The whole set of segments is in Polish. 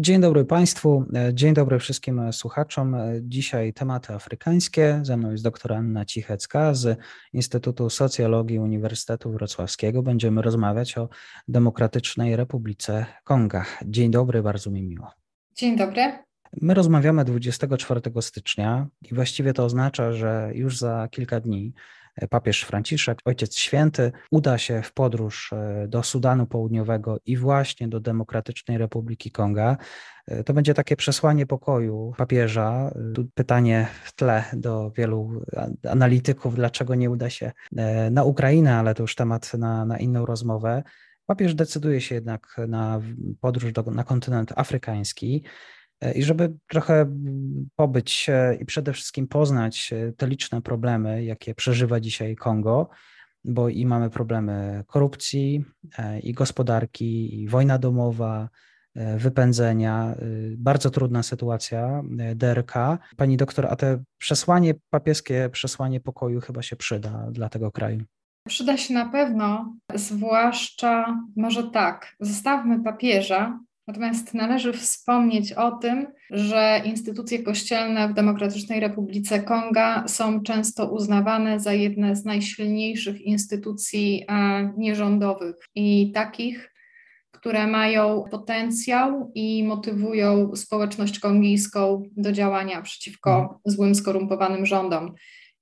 Dzień dobry Państwu, e, dzień dobry wszystkim e, słuchaczom. E, dzisiaj tematy afrykańskie. Ze mną jest doktor Anna Cichecka z Instytutu Socjologii Uniwersytetu Wrocławskiego. Będziemy rozmawiać o Demokratycznej Republice Konga. Dzień dobry, bardzo mi miło. Dzień dobry. My rozmawiamy 24 stycznia i właściwie to oznacza, że już za kilka dni papież Franciszek, Ojciec Święty, uda się w podróż e, do Sudanu Południowego i właśnie do Demokratycznej Republiki Konga. E, to będzie takie przesłanie pokoju papieża. Tu pytanie w tle do wielu analityków, dlaczego nie uda się e, na Ukrainę, ale to już temat na, na inną rozmowę. Papież decyduje się jednak na podróż do, na kontynent afrykański. E, I żeby trochę pobyć i przede wszystkim poznać e, te liczne problemy, jakie przeżywa dzisiaj Kongo, bo i mamy problemy korupcji, e, i gospodarki, i wojna domowa, wypędzenia, bardzo trudna sytuacja DRK. Pani doktor, a te przesłanie papieskie, przesłanie pokoju chyba się przyda dla tego kraju. Przyda się na pewno, zwłaszcza może tak, zostawmy papieża, Natomiast należy wspomnieć o tym, że instytucje kościelne w Demokratycznej Republice Konga są często uznawane za jedne z najsilniejszych instytucji e, nierządowych i takich, które mają potencjał i motywują społeczność kongijską do działania przeciwko mhm. złym, skorumpowanym rządom.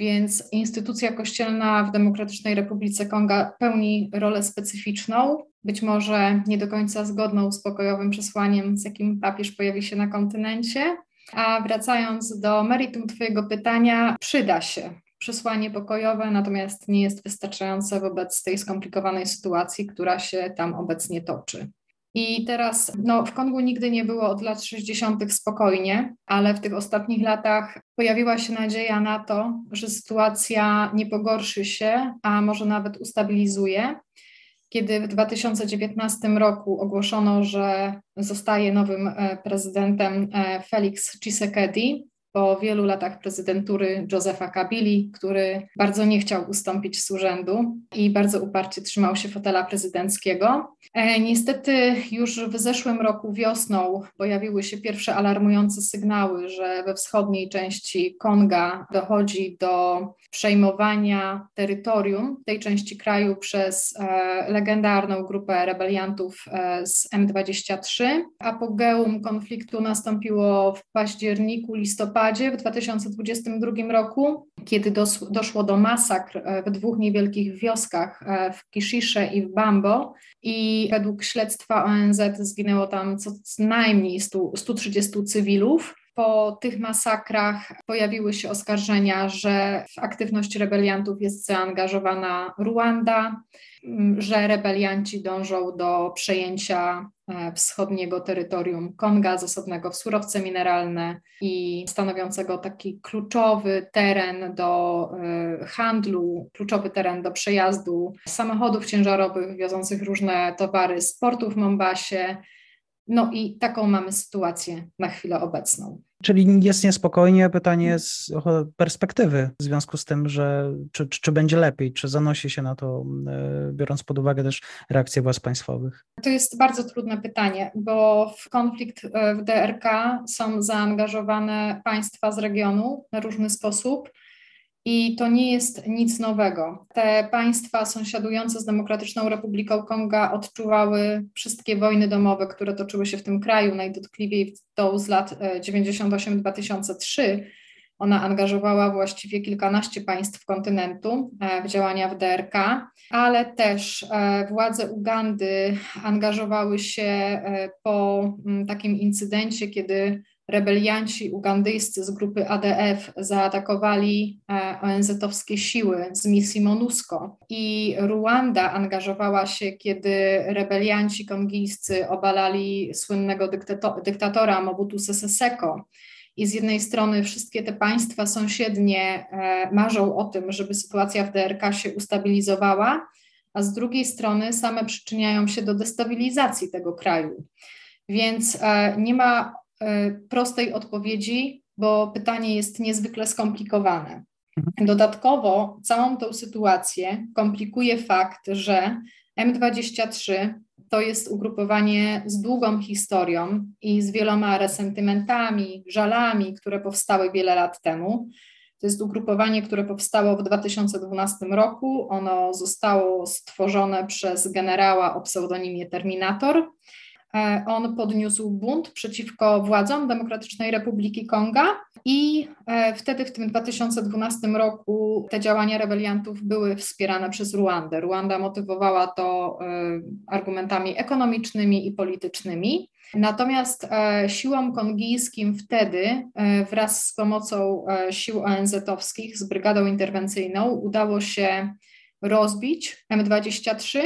Więc instytucja kościelna w Demokratycznej Republice Konga pełni rolę specyficzną, być może nie do końca zgodną z pokojowym przesłaniem, z jakim papież pojawi się na kontynencie. A wracając do meritum Twojego pytania, przyda się przesłanie pokojowe, natomiast nie jest wystarczające wobec tej skomplikowanej sytuacji, która się tam obecnie toczy. I teraz no, w Kongu nigdy nie było od lat 60. spokojnie, ale w tych ostatnich latach pojawiła się nadzieja na to, że sytuacja nie pogorszy się, a może nawet ustabilizuje. Kiedy w 2019 roku ogłoszono, że zostaje nowym e, prezydentem e, Felix Tshisekedi, po wielu latach prezydentury Josefa Kabili, który bardzo nie chciał ustąpić z urzędu i bardzo uparcie trzymał się fotela prezydenckiego. E, niestety już w zeszłym roku wiosną pojawiły się pierwsze alarmujące sygnały, że we wschodniej części Konga dochodzi do przejmowania terytorium tej części kraju przez e, legendarną grupę rebeliantów e, z M23. Apogeum konfliktu nastąpiło w październiku, listopadzie listopadzie w 2022 roku, kiedy doszło do masakr e, w dwóch niewielkich wioskach e, w Kishisze i w Bambo i według śledztwa ONZ zginęło tam co najmniej 100, 130 cywilów. Po tych masakrach pojawiły się oskarżenia, że w aktywność rebeliantów jest zaangażowana Ruanda, że rebelianci dążą do przejęcia wschodniego terytorium Konga, zasobnego w surowce mineralne i stanowiącego taki kluczowy teren do e, handlu, kluczowy teren do przejazdu samochodów ciężarowych wiozących różne towary z portu w Mombasie. No i taką mamy sytuację na chwilę obecną. Czyli jest niespokojnie, pytanie z perspektywy, w związku z tym, że czy, czy, będzie lepiej, czy zanosi się na to, e, biorąc pod uwagę też reakcje władz państwowych? To jest bardzo trudne pytanie, bo w konflikt e, w DRK są zaangażowane państwa z regionu na różny sposób. I to nie jest nic nowego. Te państwa sąsiadujące z Demokratyczną Republiką Konga odczuwały wszystkie wojny domowe, które toczyły się w tym kraju, najdotkliwiej tą z lat 98-2003. E, Ona angażowała właściwie kilkanaście państw kontynentu e, w działania w DRK, ale też e, władze Ugandy angażowały się po takim incydencie, kiedy rebelianci ugandyjscy z grupy ADF zaatakowali e, ONZ-owskie siły z misji MONUSCO i Ruanda angażowała się, kiedy rebelianci kongijscy obalali słynnego dyktatora Mobutu Sese Seko. I z jednej strony wszystkie te państwa sąsiednie e, marzą o tym, żeby sytuacja w DRK się ustabilizowała, a z drugiej strony same przyczyniają się do destabilizacji tego kraju. Więc e, nie ma prostej odpowiedzi, bo pytanie jest niezwykle skomplikowane. Mhm. Dodatkowo całą tę sytuację komplikuje fakt, że M23 to jest ugrupowanie z długą historią i z wieloma resentymentami, żalami, które powstały wiele lat temu. To jest ugrupowanie, które powstało w 2012 roku. Ono zostało stworzone przez generała o pseudonimie Terminator. E, on podniósł bunt przeciwko władzom Demokratycznej Republiki Konga i e, wtedy w tym 2012 roku te działania rebeliantów były wspierane przez Ruandę. Ruanda motywowała to e, argumentami ekonomicznymi i politycznymi. Natomiast siłom kongijskim wtedy wraz z pomocą sił ONZ-owskich z brygadą interwencyjną udało się rozbić M23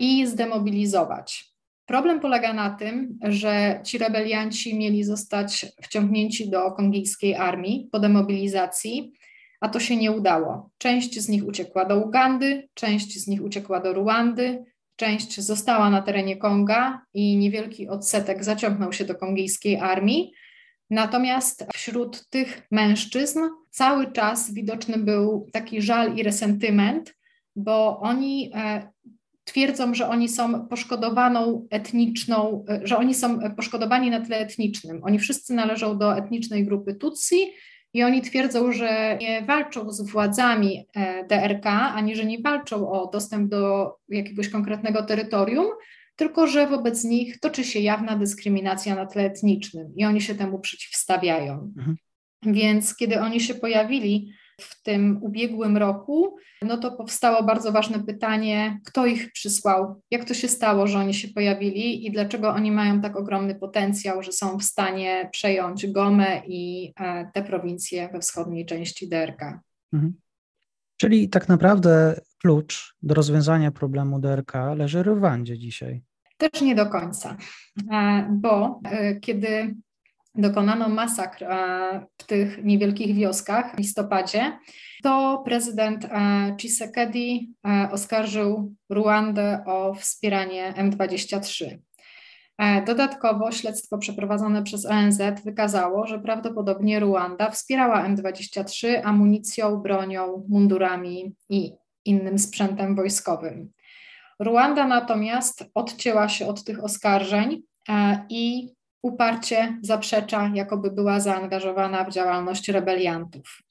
i zdemobilizować. Problem polega na tym, że ci rebelianci mieli zostać wciągnięci do kongijskiej armii po demobilizacji, a to się nie udało. Część z nich uciekła do Ugandy, część z nich uciekła do Ruandy, część została na terenie Konga i niewielki odsetek zaciągnął się do kongijskiej armii. Natomiast wśród tych mężczyzn cały czas widoczny był taki żal i resentyment, bo oni e, twierdzą, że oni są poszkodowaną etniczną, że oni są poszkodowani na tle etnicznym. Oni wszyscy należą do etnicznej grupy Tutsi i oni twierdzą, że nie walczą z władzami e, DRK, ani że nie walczą o dostęp do jakiegoś konkretnego terytorium, tylko że wobec nich toczy się jawna dyskryminacja na tle etnicznym i oni się temu przeciwstawiają. Mhm. Więc kiedy oni się pojawili w tym ubiegłym roku, no to powstało bardzo ważne pytanie, kto ich przysłał, jak to się stało, że oni się pojawili i dlaczego oni mają tak ogromny potencjał, że są w stanie przejąć Gomę i e, te prowincje we wschodniej części DRK. Mhm. Czyli tak naprawdę klucz do rozwiązania problemu DRK leży w Rwandzie dzisiaj. Też nie do końca, e, bo e, kiedy dokonano masakr e, w tych niewielkich wioskach w listopadzie, to prezydent Tshisekedi e, oskarżył Ruandę o wspieranie M23. E, dodatkowo śledztwo przeprowadzone przez ONZ wykazało, że prawdopodobnie Ruanda wspierała M23 amunicją, bronią, mundurami i innym sprzętem wojskowym. Ruanda natomiast odcięła się od tych oskarżeń i uparcie zaprzecza, jakoby była zaangażowana w działalność rebeliantów.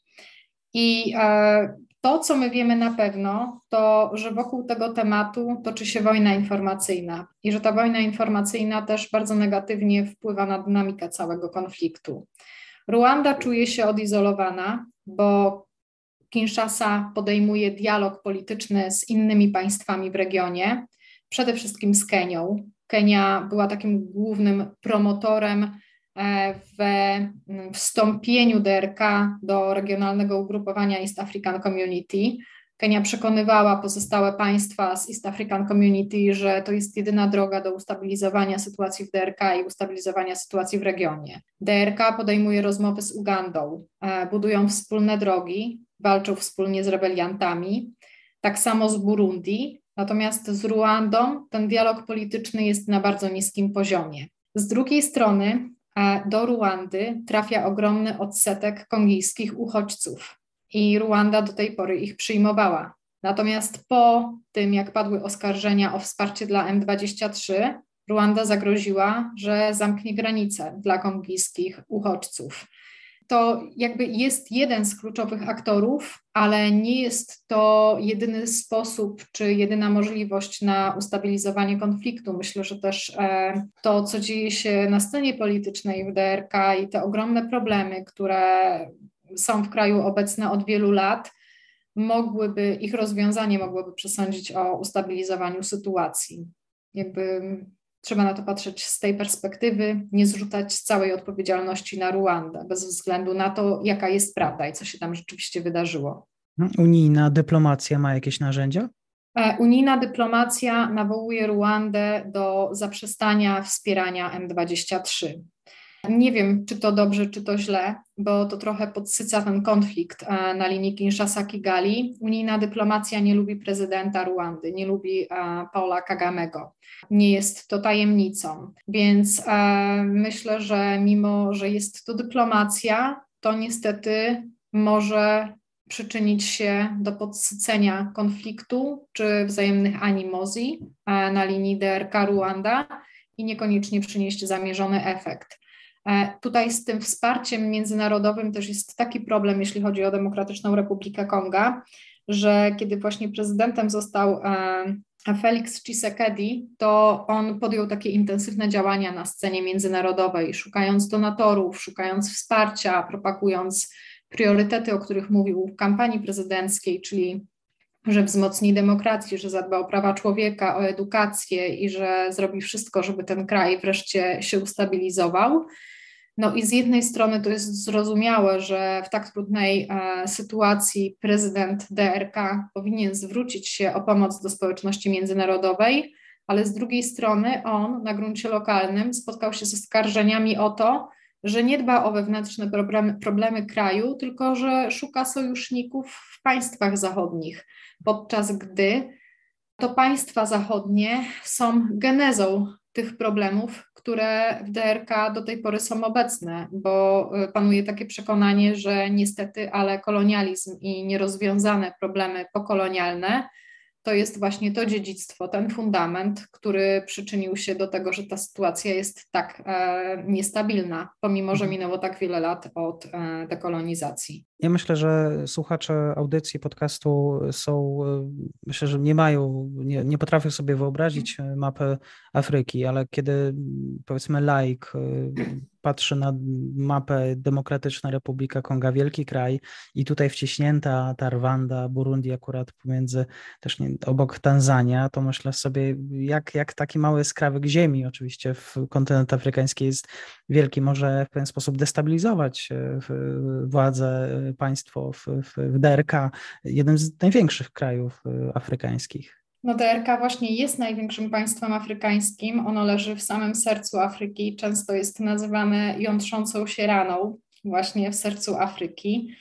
I e, to, co my wiemy na pewno, to, że wokół tego tematu toczy się wojna informacyjna i że ta wojna informacyjna też bardzo negatywnie wpływa na dynamikę całego konfliktu. Ruanda czuje się odizolowana, bo Kinshasa podejmuje dialog polityczny z innymi państwami w regionie, przede wszystkim z Kenią, Kenia była takim głównym promotorem e, we wstąpieniu DRK do regionalnego ugrupowania East African Community. Kenia przekonywała pozostałe państwa z East African Community, że to jest jedyna droga do ustabilizowania sytuacji w DRK i ustabilizowania sytuacji w regionie. DRK podejmuje rozmowy z Ugandą, e, budują wspólne drogi, walczą wspólnie z rebeliantami. Tak samo z Burundi, Natomiast z Ruandą ten dialog polityczny jest na bardzo niskim poziomie. Z drugiej strony e, do Ruandy trafia ogromny odsetek kongijskich uchodźców i Ruanda do tej pory ich przyjmowała. Natomiast po tym, jak padły oskarżenia o wsparcie dla M23, Ruanda zagroziła, że zamknie granice dla kongijskich uchodźców to jakby jest jeden z kluczowych aktorów, ale nie jest to jedyny sposób czy jedyna możliwość na ustabilizowanie konfliktu. Myślę, że też e, to, co dzieje się na scenie politycznej w DRK i te ogromne problemy, które są w kraju obecne od wielu lat, mogłyby, ich rozwiązanie mogłoby przesądzić o ustabilizowaniu sytuacji. Jakby trzeba na to patrzeć z tej perspektywy, nie zrzucać całej odpowiedzialności na Ruandę, bez względu na to, jaka jest prawda i co się tam rzeczywiście wydarzyło. Unijna dyplomacja ma jakieś narzędzia? E, unijna dyplomacja nawołuje Ruandę do zaprzestania wspierania M23. Nie wiem, czy to dobrze, czy to źle, bo to trochę podsyca ten konflikt e, na linii Kinshasa-Kigali. Unijna dyplomacja nie lubi prezydenta Ruandy, nie lubi e, Paula Kagamego. Nie jest to tajemnicą. Więc myślę, że mimo, że jest to dyplomacja, to niestety może przyczynić się do podsycenia konfliktu czy wzajemnych animozji e, na linii DRK-Ruanda i niekoniecznie przynieść zamierzony efekt. E, tutaj z tym wsparciem międzynarodowym też jest taki problem, jeśli chodzi o Demokratyczną Republikę Konga, że kiedy właśnie prezydentem został e, Felix Tshisekedi, to on podjął takie intensywne działania na scenie międzynarodowej, szukając donatorów, szukając wsparcia, propagując priorytety, o których mówił w kampanii prezydenckiej, czyli że wzmocni demokrację, że zadba o prawa człowieka, o edukację i że zrobi wszystko, żeby ten kraj wreszcie się ustabilizował. No i z jednej strony to jest zrozumiałe, że w tak trudnej e, sytuacji prezydent DRK powinien zwrócić się o pomoc do społeczności międzynarodowej, ale z drugiej strony on na gruncie lokalnym spotkał się ze skarżeniami o to, że nie dba o wewnętrzne problemy, problemy kraju, tylko że szuka sojuszników w państwach zachodnich, podczas gdy to państwa zachodnie są genezą tych problemów, które w DRK do tej pory są obecne, bo y, panuje takie przekonanie, że niestety, ale kolonializm i nierozwiązane problemy pokolonialne to jest właśnie to dziedzictwo, ten fundament, który przyczynił się do tego, że ta sytuacja jest tak e, niestabilna, pomimo że mhm. minęło tak wiele lat od e, dekolonizacji. Ja myślę, że słuchacze audycji podcastu są, e, myślę, że nie mają, nie, nie potrafią sobie wyobrazić mapy Afryki, ale kiedy powiedzmy laik patrzy na mapę Demokratyczna Republika Konga, wielki kraj i tutaj wciśnięta ta Rwanda, Burundi akurat pomiędzy, też nie, obok Tanzania, to myślę sobie, jak, jak taki mały skrawek ziemi oczywiście w kontynent afrykański jest wielki, może w pewien sposób destabilizować e, władze, e, państwo w, w DRK, jednym z największych krajów e, afrykańskich. No DRK właśnie jest największym państwem afrykańskim. Ono leży w samym sercu Afryki. Często jest nazywane jątrzącą się raną właśnie w sercu Afryki.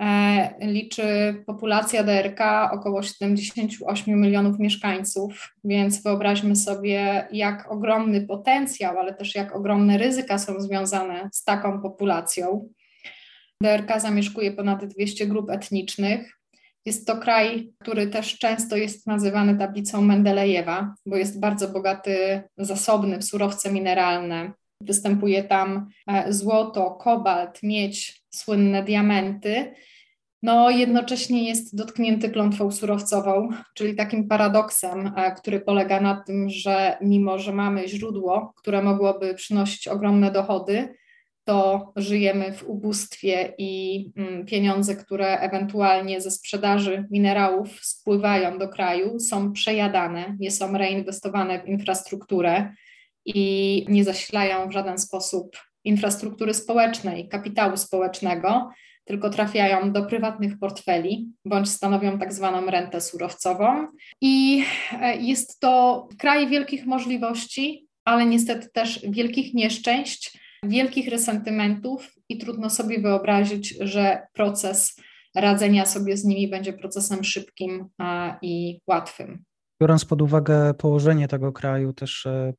E, liczy populacja DRK około 78 milionów mieszkańców, więc wyobraźmy sobie, jak ogromny potencjał, ale też jak ogromne ryzyka są związane z taką populacją. DRK zamieszkuje ponad 200 grup etnicznych, jest to kraj, który też często jest nazywany tablicą Mendelejewa, bo jest bardzo bogaty, zasobny w surowce mineralne. Występuje tam e, złoto, kobalt, miedź, słynne diamenty. No, jednocześnie jest dotknięty klątwą surowcową, czyli takim paradoksem, e, który polega na tym, że mimo, że mamy źródło, które mogłoby przynosić ogromne dochody, to żyjemy w ubóstwie i mm, pieniądze, które ewentualnie ze sprzedaży minerałów spływają do kraju, są przejadane, nie są reinwestowane w infrastrukturę i nie zasilają w żaden sposób infrastruktury społecznej, kapitału społecznego, tylko trafiają do prywatnych portfeli bądź stanowią tak zwaną rentę surowcową. I e, jest to kraj wielkich możliwości, ale niestety też wielkich nieszczęść wielkich resentymentów i trudno sobie wyobrazić, że proces radzenia sobie z nimi będzie procesem szybkim i łatwym. Biorąc pod uwagę położenie tego kraju, też e,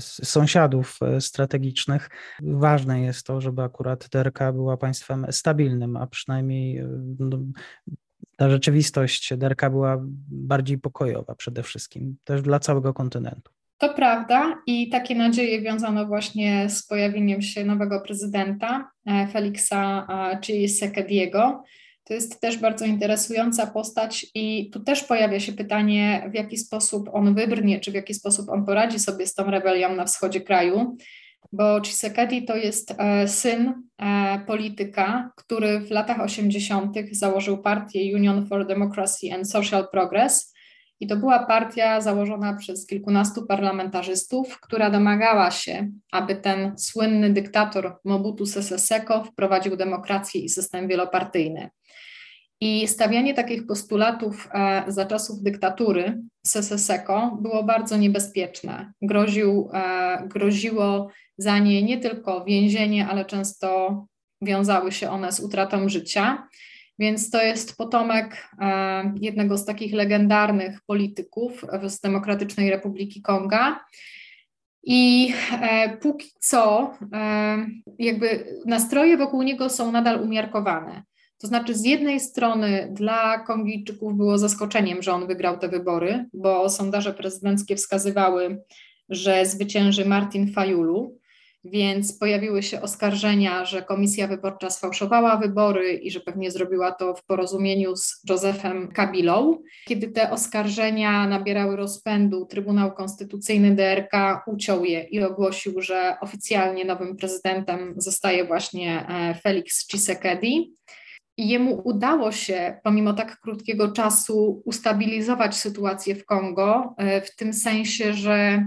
sąsiadów e, strategicznych, ważne jest to, żeby akurat DRK była państwem stabilnym, a przynajmniej e, no, ta rzeczywistość DRK była bardziej pokojowa przede wszystkim, też dla całego kontynentu. To prawda i takie nadzieje wiązano właśnie z pojawieniem się nowego prezydenta e, Felixa Tshisekediego. To jest też bardzo interesująca postać i tu też pojawia się pytanie, w jaki sposób on wybrnie, czy w jaki sposób on poradzi sobie z tą rebelią na wschodzie kraju, bo Tshisekedi to jest e, syn e, polityka, który w latach 80. założył partię Union for Democracy and Social Progress, I to była partia założona przez kilkunastu parlamentarzystów, która domagała się, aby ten słynny dyktator Mobutu Sese Seko wprowadził demokrację i system wielopartyjny. I stawianie takich postulatów e, za czasów dyktatury Sese Seko było bardzo niebezpieczne. Groził, e, groziło za nie nie tylko więzienie, ale często wiązały się one z utratą życia. Więc to jest potomek e, jednego z takich legendarnych polityków z Demokratycznej Republiki Konga. I e, póki co, e, jakby nastroje wokół niego są nadal umiarkowane. To znaczy, z jednej strony dla Kongijczyków było zaskoczeniem, że on wygrał te wybory, bo sondaże prezydenckie wskazywały, że zwycięży Martin Fayulu, więc pojawiły się oskarżenia, że komisja wyborcza sfałszowała wybory i że pewnie zrobiła to w porozumieniu z Josephem Kabilą. Kiedy te oskarżenia nabierały rozpędu, Trybunał Konstytucyjny DRK uciął je i ogłosił, że oficjalnie nowym prezydentem zostaje właśnie e, Felix Tshisekedi. I jemu udało się, pomimo tak krótkiego czasu, ustabilizować sytuację w Kongo, e, w tym sensie, że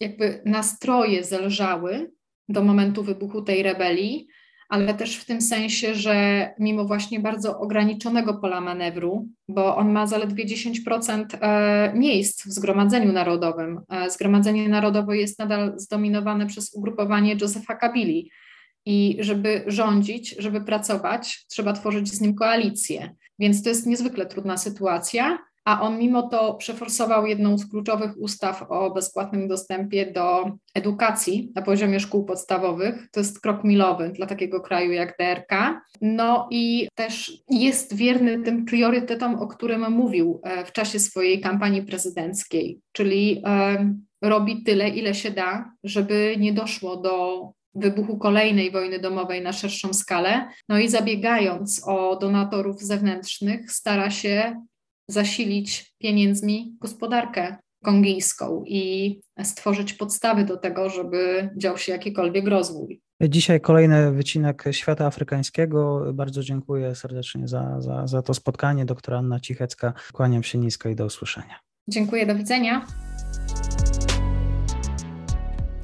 jakby nastroje zelżały, do momentu wybuchu tej rebelii, ale też w tym sensie, że mimo właśnie bardzo ograniczonego pola manewru, bo on ma zaledwie 10% e, miejsc w Zgromadzeniu Narodowym. E, Zgromadzenie Narodowe jest nadal zdominowane przez ugrupowanie Josefa Kabili. I żeby rządzić, żeby pracować, trzeba tworzyć z nim koalicję. Więc to jest niezwykle trudna sytuacja a on mimo to przeforsował jedną z kluczowych ustaw o bezpłatnym dostępie do edukacji na poziomie szkół podstawowych. To jest krok milowy dla takiego kraju jak DRK. No i też jest wierny tym priorytetom, o którym mówił e, w czasie swojej kampanii prezydenckiej, czyli e, robi tyle, ile się da, żeby nie doszło do wybuchu kolejnej wojny domowej na szerszą skalę. No i zabiegając o donatorów zewnętrznych, stara się zasilić pieniędzmi gospodarkę kongijską i stworzyć podstawy do tego, żeby dział się jakikolwiek rozwój. Dzisiaj kolejny wycinek świata afrykańskiego. Bardzo dziękuję serdecznie za, za, za to spotkanie. Doktora Anna Cichecka. Kłaniam się nisko i do usłyszenia. Dziękuję, do widzenia.